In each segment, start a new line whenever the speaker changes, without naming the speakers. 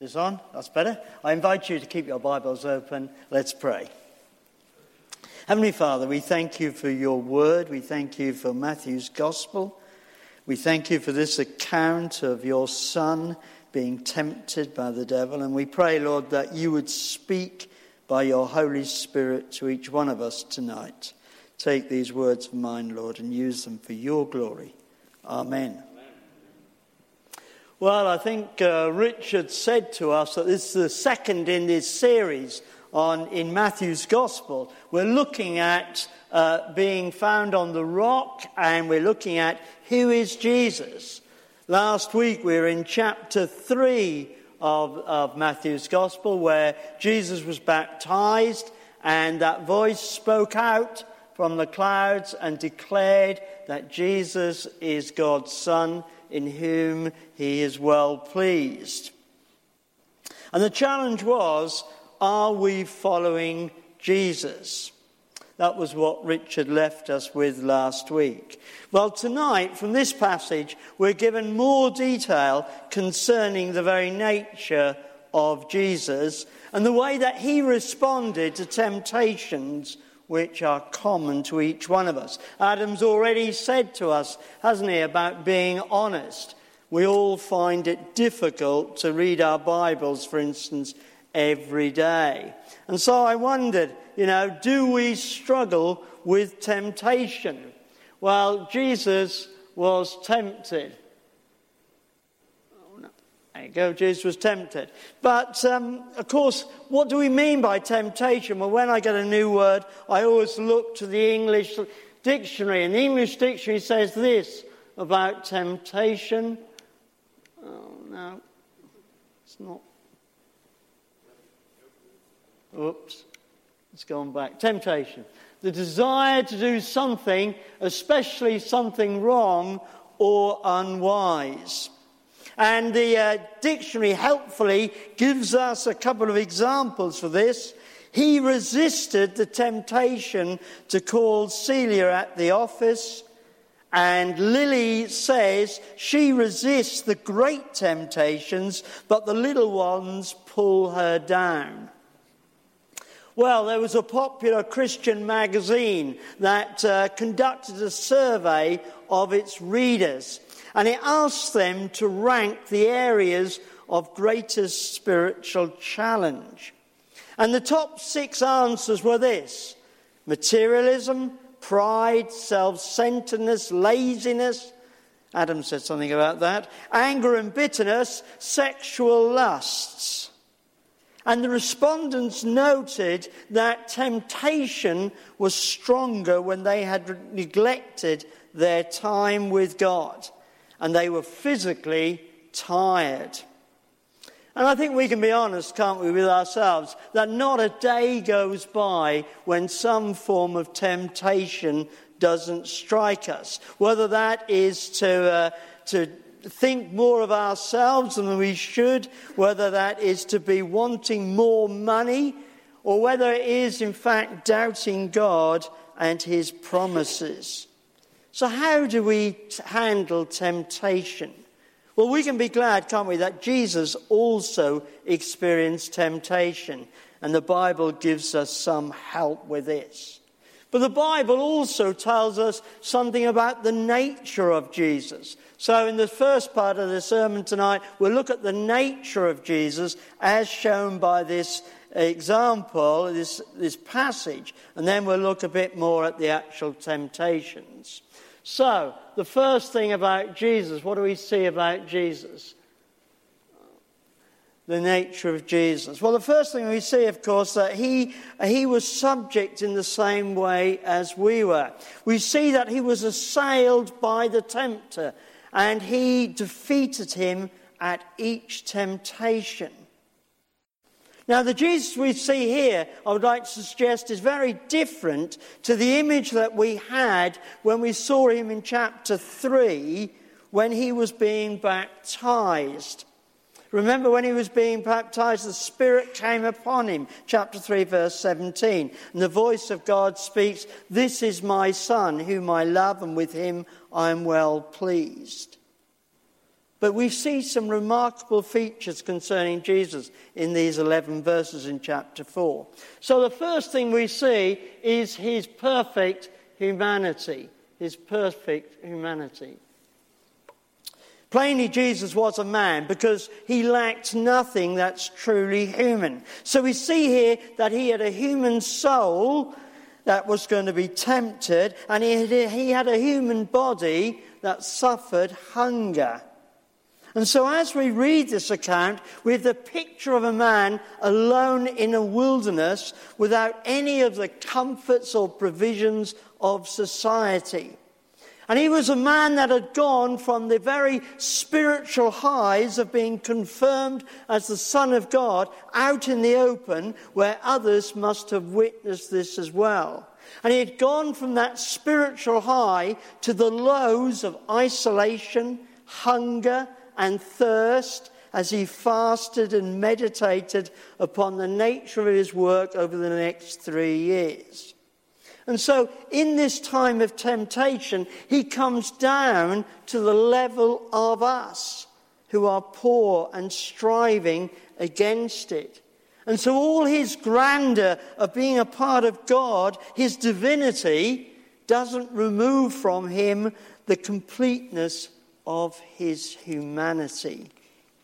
Is on? That's better. I invite you to keep your Bibles open. Let's pray. Heavenly Father, we thank you for your word. We thank you for Matthew's gospel. We thank you for this account of your son being tempted by the devil. And we pray, Lord, that you would speak by your Holy Spirit to each one of us tonight. Take these words of mine, Lord, and use them for your glory. Amen. Well, I think uh, Richard said to us that this is the second in this series on in Matthew's Gospel. We're looking at uh, being found on the rock, and we're looking at who is Jesus. Last week we were in chapter three of, of Matthew's Gospel, where Jesus was baptized, and that voice spoke out from the clouds and declared that Jesus is God's Son in whom he is well pleased. And the challenge was are we following Jesus? That was what Richard left us with last week. Well, tonight, from this passage, we're given more detail concerning the very nature of Jesus and the way that he responded to temptations which are common to each one of us. Adam's already said to us, hasn't he, about being honest. We all find it difficult to read our Bibles, for instance, every day. And so I wondered, you know, do we struggle with temptation? Well, Jesus was tempted. There you go, Jesus was tempted. But, um, of course, what do we mean by temptation? Well, when I get a new word, I always look to the English dictionary, and the English dictionary says this about temptation. Oh, no, it's not. Oops, it's gone back. Temptation. The desire to do something, especially something wrong or unwise. And the uh, dictionary helpfully gives us a couple of examples for this. He resisted the temptation to call Celia at the office. And Lily says she resists the great temptations, but the little ones pull her down. Well, there was a popular Christian magazine that uh, conducted a survey of its readers and it asked them to rank the areas of greatest spiritual challenge. And the top six answers were this materialism, pride, self centeredness, laziness. Adam said something about that. Anger and bitterness, sexual lusts. And the respondents noted that temptation was stronger when they had neglected their time with God and they were physically tired. And I think we can be honest, can't we, with ourselves, that not a day goes by when some form of temptation doesn't strike us. Whether that is to, uh, to think more of ourselves than we should, whether that is to be wanting more money, or whether it is, in fact, doubting God and His promises. So, how do we handle temptation? Well, we can be glad, can't we, that Jesus also experienced temptation, and the Bible gives us some help with this. But the Bible also tells us something about the nature of Jesus. So, in the first part of the sermon tonight, we'll look at the nature of Jesus as shown by this example, this, this passage, and then we'll look a bit more at the actual temptations. So, the first thing about Jesus, what do we see about Jesus? The nature of Jesus. Well, the first thing we see, of course, that he, he was subject in the same way as we were. We see that he was assailed by the tempter and he defeated him at each temptation. Now, the Jesus we see here, I would like to suggest, is very different to the image that we had when we saw him in chapter 3 when he was being baptized. Remember when he was being baptized, the Spirit came upon him. Chapter 3, verse 17. And the voice of God speaks, This is my Son, whom I love, and with him I am well pleased. But we see some remarkable features concerning Jesus in these 11 verses in chapter 4. So the first thing we see is his perfect humanity. His perfect humanity. Plainly, Jesus was a man because he lacked nothing that's truly human. So we see here that he had a human soul that was going to be tempted, and he had, a human body that suffered hunger. And so, as we read this account, we have the picture of a man alone in a wilderness without any of the comforts or provisions of society. And he was a man that had gone from the very spiritual highs of being confirmed as the Son of God out in the open, where others must have witnessed this as well. And he had gone from that spiritual high to the lows of isolation, hunger, and thirst as he fasted and meditated upon the nature of his work over the next three years. And so, in this time of temptation, he comes down to the level of us who are poor and striving against it. And so, all his grandeur of being a part of God, his divinity, doesn't remove from him the completeness of his humanity.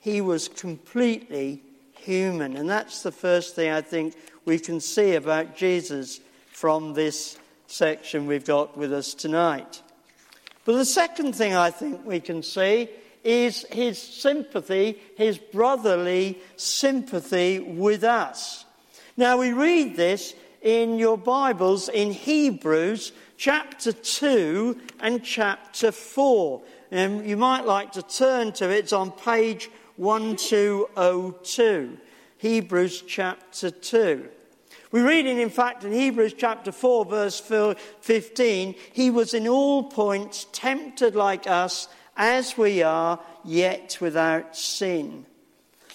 He was completely human. And that's the first thing I think we can see about Jesus from this section we've got with us tonight. But the second thing I think we can see is his sympathy, his brotherly sympathy with us. Now we read this in your Bibles in Hebrews chapter 2 and chapter 4. And you might like to turn to it, it's on page 1202. Hebrews chapter 2. We read in, in fact, in Hebrews chapter 4, verse 15, he was in all points tempted like us as we are, yet without sin.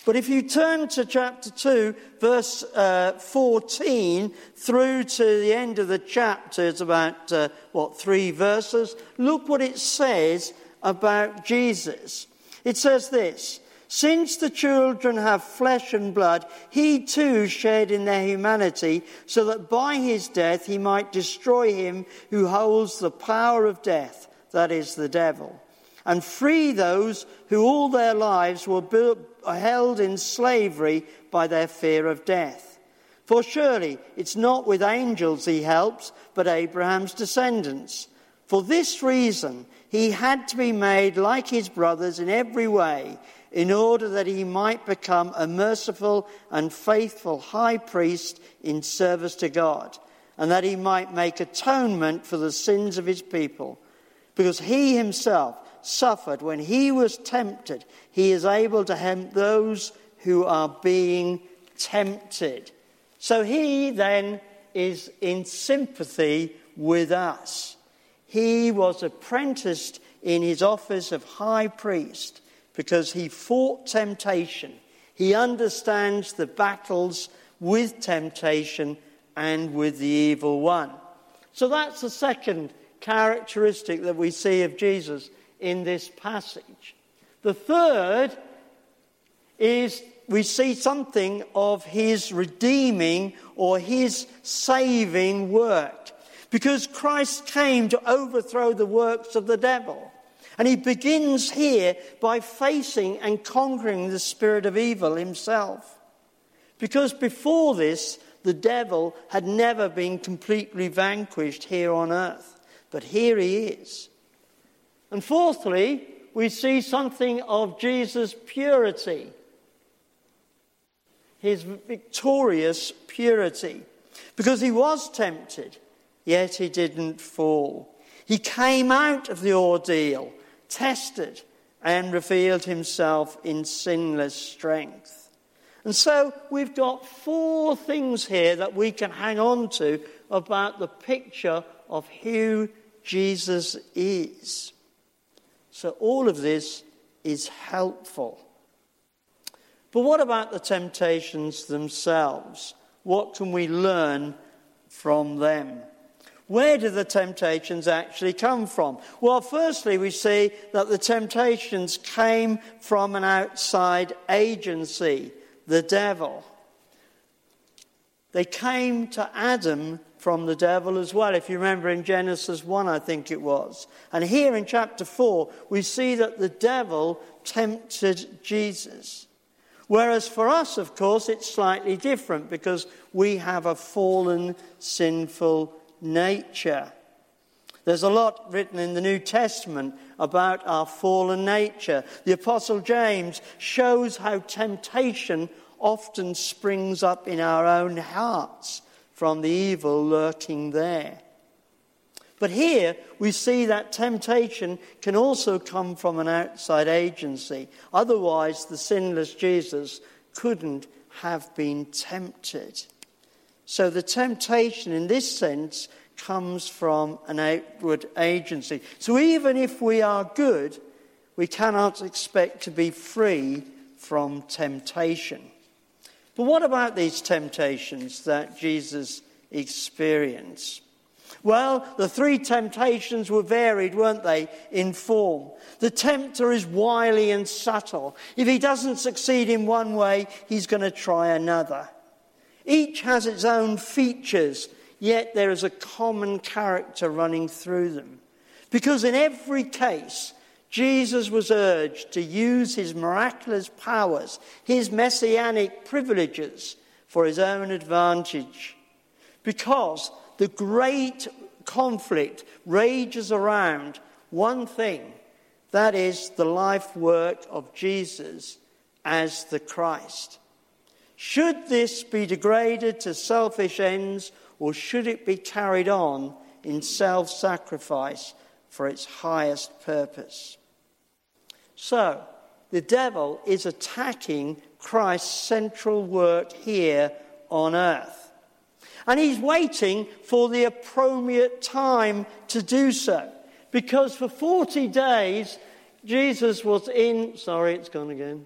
But if you turn to chapter 2, verse uh, 14, through to the end of the chapter, it's about, uh, what, three verses, look what it says about Jesus. It says this since the children have flesh and blood, he too shared in their humanity, so that by his death he might destroy him who holds the power of death, that is, the devil, and free those who all their lives were held in slavery by their fear of death. For surely it's not with angels he helps, but Abraham's descendants. For this reason, he had to be made like his brothers in every way in order that he might become a merciful and faithful high priest in service to God, and that he might make atonement for the sins of his people. Because he himself suffered when he was tempted, he is able to help those who are being tempted. So he then is in sympathy with us. He was apprenticed in his office of high priest because he fought temptation. He understands the battles with temptation and with the evil one. So that's the second characteristic that we see of Jesus in this passage. The third is we see something of his redeeming or his saving work. Because Christ came to overthrow the works of the devil. And he begins here by facing and conquering the spirit of evil himself. Because before this, the devil had never been completely vanquished here on earth. But here he is. And fourthly, we see something of Jesus' purity, his victorious purity. Because he was tempted, yet he didn't fall. He came out of the ordeal tested and revealed himself in sinless strength. And so we've got four things here that we can hang on to about the picture of who Jesus is. So all of this is helpful. But what about the temptations themselves? What can we learn from them? Where do the temptations actually come from? Well, firstly, we see that the temptations came from an outside agency, the devil. They came to Adam from the devil as well, if you remember in Genesis 1, I think it was. And here in chapter 4, we see that the devil tempted Jesus. Whereas for us, of course, it's slightly different because we have a fallen, sinful nature. There's a lot written in the New Testament about our fallen nature. The Apostle James shows how temptation often springs up in our own hearts from the evil lurking there. But here we see that temptation can also come from an outside agency. Otherwise, the sinless Jesus couldn't have been tempted. So the temptation in this sense comes from an outward agency. So even if we are good, we cannot expect to be free from temptation. But what about these temptations that Jesus experienced? Well, the three temptations were varied, weren't they, in form. The tempter is wily and subtle. If he doesn't succeed in one way, he's going to try another. Each has its own features, yet there is a common character running through them. Because in every case, Jesus was urged to use his miraculous powers, his messianic privileges, for his own advantage. Because the great conflict rages around one thing that is, the life work of Jesus as the Christ. Should this be degraded to selfish ends, or should it be carried on in self sacrifice for its highest purpose? So, the devil is attacking Christ's central work here on earth. And he's waiting for the appropriate time to do so. Because for 40 days, Jesus was in. Sorry, it's gone again.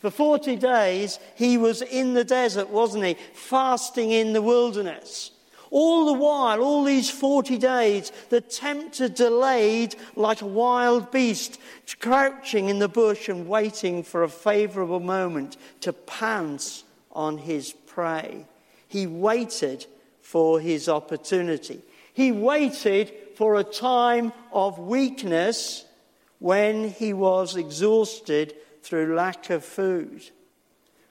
For 40 days, he was in the desert, wasn't he? Fasting in the wilderness. All the while, all these 40 days, the tempter delayed like a wild beast, crouching in the bush and waiting for a favorable moment to pounce on his prey. He waited for his opportunity. He waited for a time of weakness when he was exhausted through lack of food.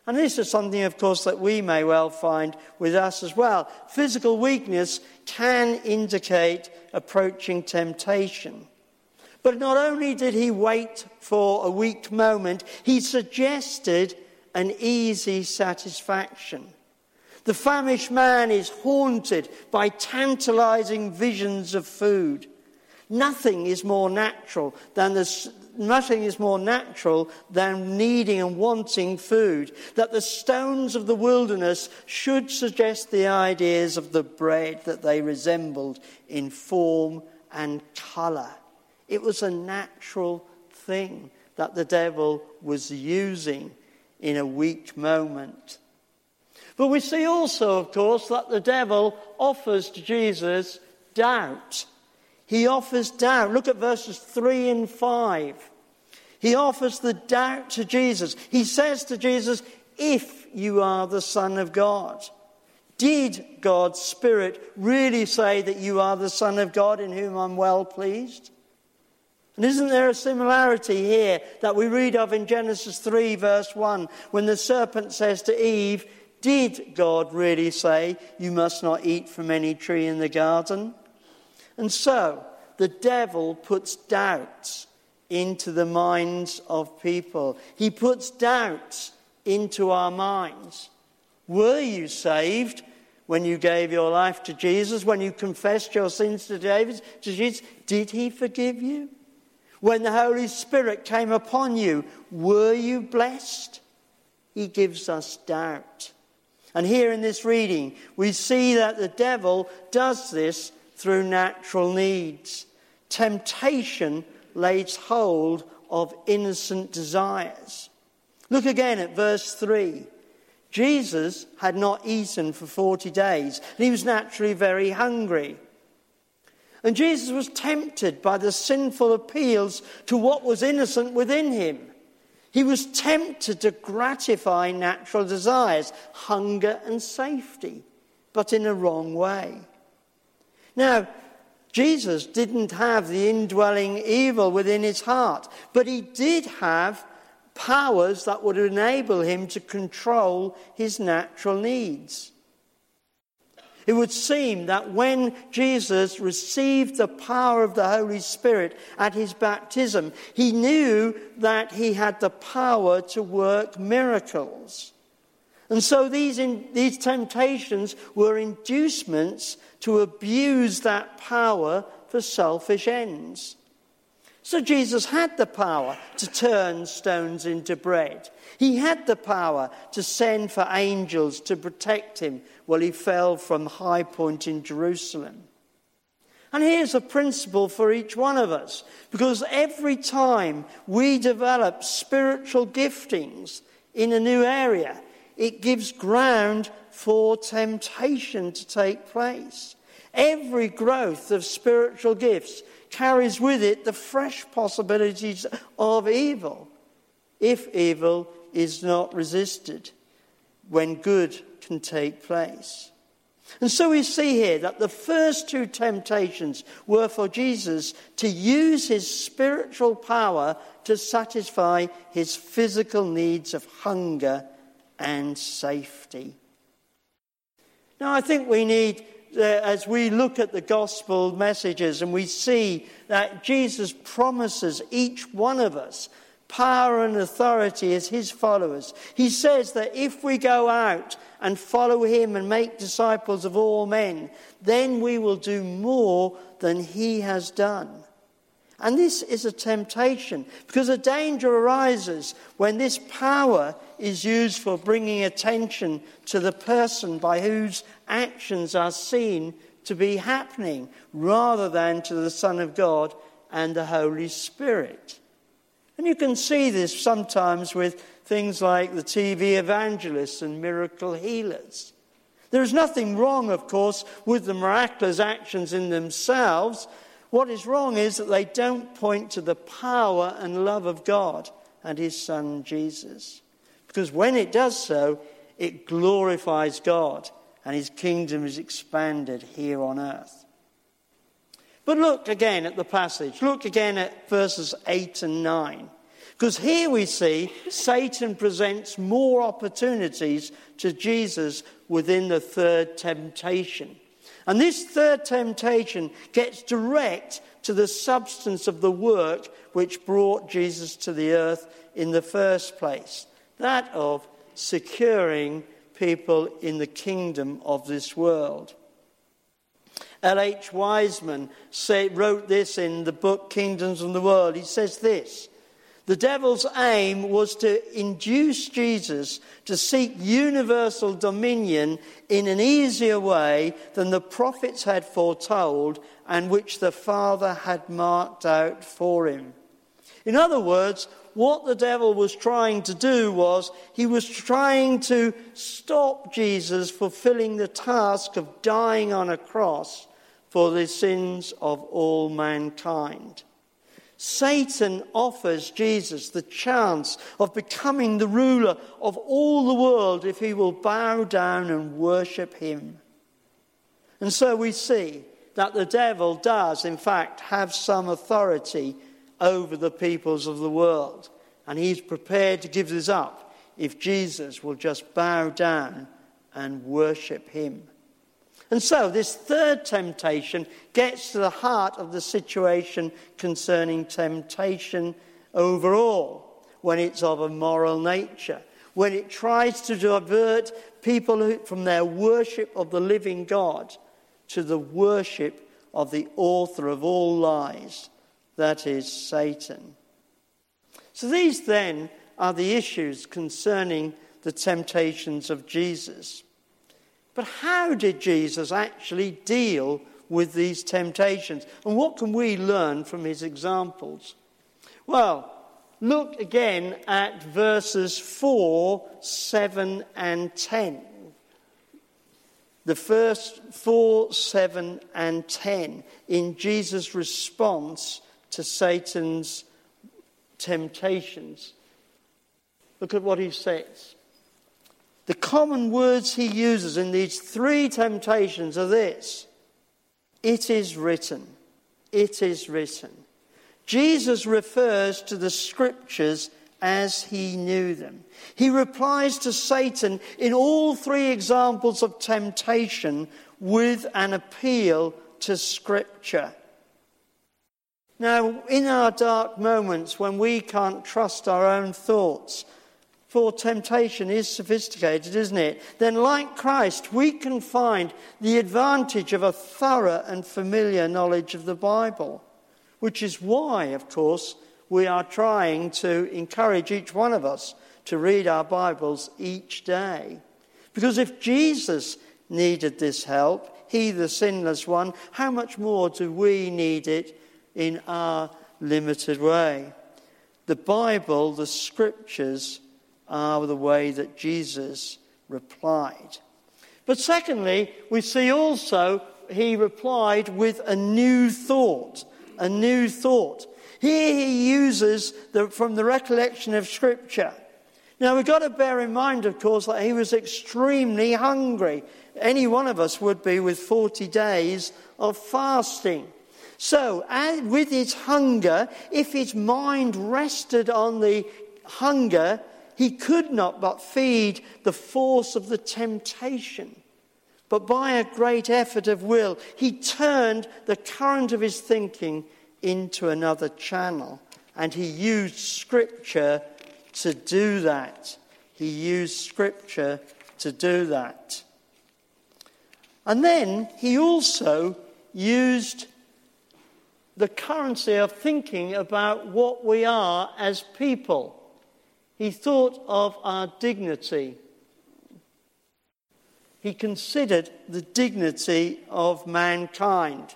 And this is something, of course, that we may well find with us as well. Physical weakness can indicate approaching temptation. But not only did he wait for a weak moment, he suggested an easy satisfaction. The famished man is haunted by tantalizing visions of food. Nothing is more natural than the, nothing is more natural than needing and wanting food. That the stones of the wilderness should suggest the ideas of the bread that they resembled in form and colour. It was a natural thing that the devil was using in a weak moment. But we see also, of course, that the devil offers to Jesus doubt. He offers doubt. Look at verses 3 and 5. He offers the doubt to Jesus. He says to Jesus, If you are the Son of God. Did God's Spirit really say that you are the Son of God in whom I'm well pleased? And isn't there a similarity here that we read of in Genesis 3, verse 1, when the serpent says to Eve, Did God really say you must not eat from any tree in the garden? And so, the devil puts doubts into the minds of people. He puts doubts into our minds. Were you saved when you gave your life to Jesus? When you confessed your sins to David, to Jesus? Did he forgive you? When the Holy Spirit came upon you, were you blessed? He gives us doubt. And here in this reading, we see that the devil does this through natural needs. Temptation lays hold of innocent desires. Look again at verse 3. Jesus had not eaten for 40 days, and he was naturally very hungry. And Jesus was tempted by the sinful appeals to what was innocent within him. He was tempted to gratify natural desires, hunger and safety, but in a wrong way. Now, Jesus didn't have the indwelling evil within his heart, but he did have powers that would enable him to control his natural needs. It would seem that when Jesus received the power of the Holy Spirit at his baptism, he knew that he had the power to work miracles. And so these, in, these temptations were inducements to abuse that power for selfish ends. So Jesus had the power to turn stones into bread. He had the power to send for angels to protect him while he fell from high point in Jerusalem. And here's a principle for each one of us because every time we develop spiritual giftings in a new area, it gives ground for temptation to take place. Every growth of spiritual gifts carries with it the fresh possibilities of evil, if evil is not resisted, when good can take place. And so we see here that the first two temptations were for Jesus to use his spiritual power to satisfy his physical needs of hunger and safety. Now, I think we need, as we look at the gospel messages and we see that Jesus promises each one of us power and authority as his followers. He says that if we go out and follow him and make disciples of all men, then we will do more than he has done. And this is a temptation because a danger arises when this power is used for bringing attention to the person by whose actions are seen to be happening rather than to the Son of God and the Holy Spirit. And you can see this sometimes with things like the TV evangelists and miracle healers. There is nothing wrong, of course, with the miraculous actions in themselves. What is wrong is that they don't point to the power and love of God and His Son Jesus. Because when it does so, it glorifies God and His kingdom is expanded here on earth. But look again at the passage. Look again at verses 8 and 9. Because here we see Satan presents more opportunities to Jesus within the third temptation. And this third temptation gets direct to the substance of the work which brought Jesus to the earth in the first place that of securing people in the kingdom of this world. L.H. Wiseman say, wrote this in the book Kingdoms of the World. He says this the devil's aim was to induce Jesus to seek universal dominion in an easier way than the prophets had foretold and which the Father had marked out for him. In other words, what the devil was trying to do was he was trying to stop Jesus fulfilling the task of dying on a cross for the sins of all mankind. Satan offers Jesus the chance of becoming the ruler of all the world if he will bow down and worship him. And so we see that the devil does, in fact, have some authority over the peoples of the world. And he's prepared to give this up if Jesus will just bow down and worship him. And so, this third temptation gets to the heart of the situation concerning temptation overall, when it's of a moral nature, when it tries to divert people from their worship of the living God to the worship of the author of all lies, that is, Satan. So, these then are the issues concerning the temptations of Jesus. But how did Jesus actually deal with these temptations? And what can we learn from his examples? Well, look again at verses 4, 7, and 10. The first 4, 7, and 10 in Jesus' response to Satan's temptations. Look at what he says. The common words he uses in these three temptations are this It is written. It is written. Jesus refers to the scriptures as he knew them. He replies to Satan in all three examples of temptation with an appeal to scripture. Now, in our dark moments when we can't trust our own thoughts, for temptation is sophisticated, isn't it? Then, like Christ, we can find the advantage of a thorough and familiar knowledge of the Bible, which is why, of course, we are trying to encourage each one of us to read our Bibles each day. Because if Jesus needed this help, he, the sinless one, how much more do we need it in our limited way? The Bible, the scriptures, are the way that Jesus replied. But secondly, we see also he replied with a new thought. A new thought. Here he uses the, from the recollection of Scripture. Now we've got to bear in mind, of course, that he was extremely hungry. Any one of us would be with 40 days of fasting. So, with his hunger, if his mind rested on the hunger, he could not but feed the force of the temptation. But by a great effort of will, he turned the current of his thinking into another channel. And he used Scripture to do that. He used Scripture to do that. And then he also used the currency of thinking about what we are as people. He thought of our dignity. He considered the dignity of mankind.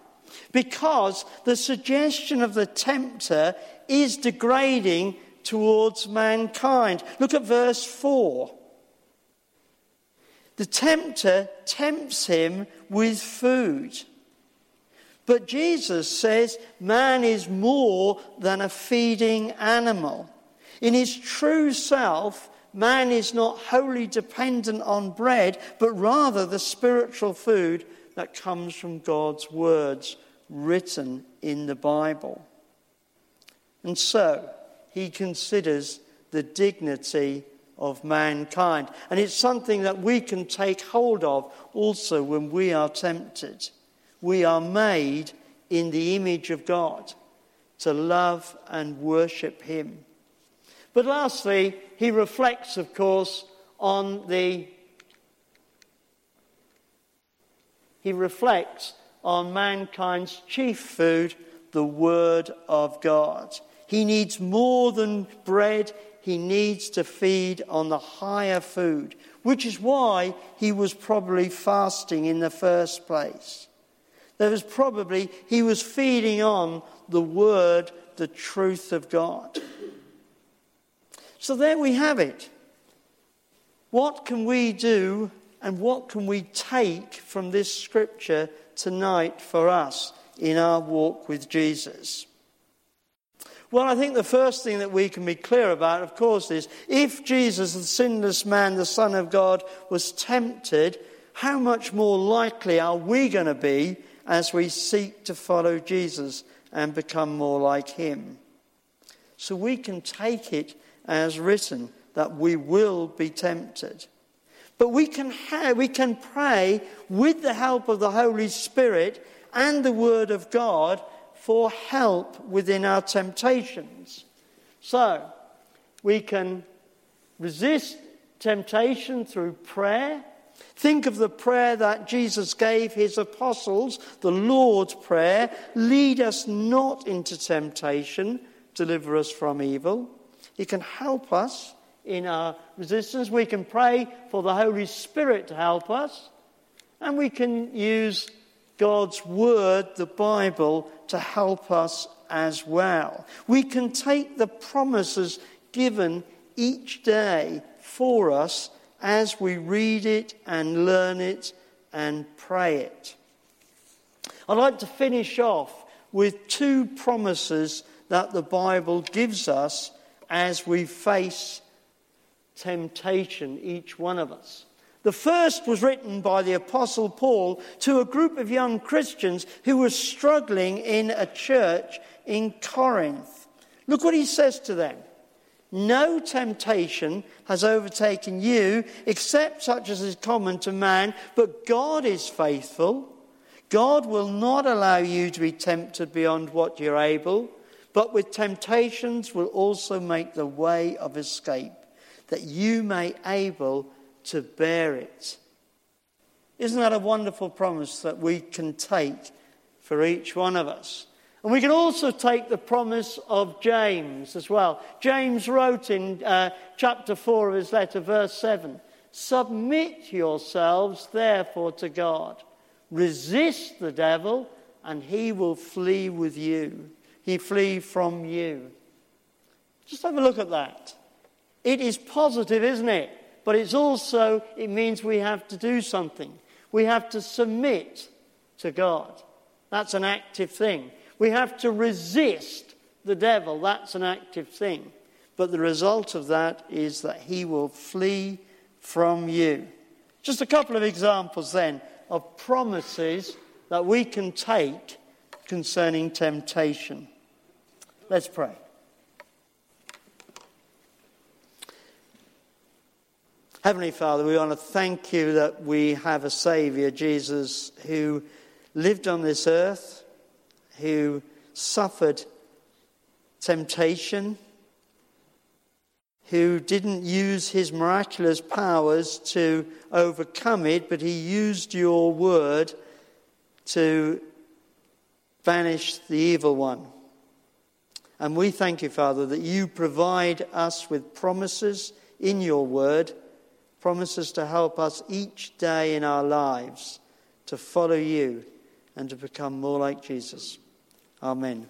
Because the suggestion of the tempter is degrading towards mankind. Look at verse 4. The tempter tempts him with food. But Jesus says man is more than a feeding animal. In his true self, man is not wholly dependent on bread, but rather the spiritual food that comes from God's words written in the Bible. And so, he considers the dignity of mankind. And it's something that we can take hold of also when we are tempted. We are made in the image of God to love and worship him. But lastly, he reflects, of course, on the. He reflects on mankind's chief food, the Word of God. He needs more than bread, he needs to feed on the higher food, which is why he was probably fasting in the first place. There was probably, he was feeding on the Word, the truth of God. So there we have it. What can we do and what can we take from this scripture tonight for us in our walk with Jesus? Well, I think the first thing that we can be clear about, of course, is if Jesus, the sinless man, the Son of God, was tempted, how much more likely are we going to be as we seek to follow Jesus and become more like him? So we can take it as written, that we will be tempted. But we can, we can pray with the help of the Holy Spirit and the Word of God for help within our temptations. So, we can resist temptation through prayer. Think of the prayer that Jesus gave his apostles, the Lord's Prayer lead us not into temptation, deliver us from evil. He can help us in our resistance. We can pray for the Holy Spirit to help us. And we can use God's Word, the Bible, to help us as well. We can take the promises given each day for us as we read it and learn it and pray it. I'd like to finish off with two promises that the Bible gives us as we face temptation, each one of us. The first was written by the Apostle Paul to a group of young Christians who were struggling in a church in Corinth. Look what he says to them. No temptation has overtaken you except such as is common to man, but God is faithful. God will not allow you to be tempted beyond what you're able, but with temptations will also make the way of escape, that you may able to bear it. Isn't that a wonderful promise that we can take for each one of us? And we can also take the promise of James as well. James wrote in uh, chapter 4 of his letter, verse 7 Submit yourselves, therefore, to God. Resist the devil, and he will flee with you. He flee from you. Just have a look at that. It is positive, isn't it? But it's also, it means we have to do something. We have to submit to God. That's an active thing. We have to resist the devil. That's an active thing. But the result of that is that he will flee from you. Just a couple of examples then of promises that we can take concerning temptation. Let's pray. Heavenly Father, we want to thank you that we have a Saviour, Jesus, who lived on this earth who suffered temptation, who didn't use his miraculous powers to overcome it, but he used your word to banish the evil one. And we thank you, Father, that you provide us with promises in your word, promises to help us each day in our lives to follow you and to become more like Jesus. Amen.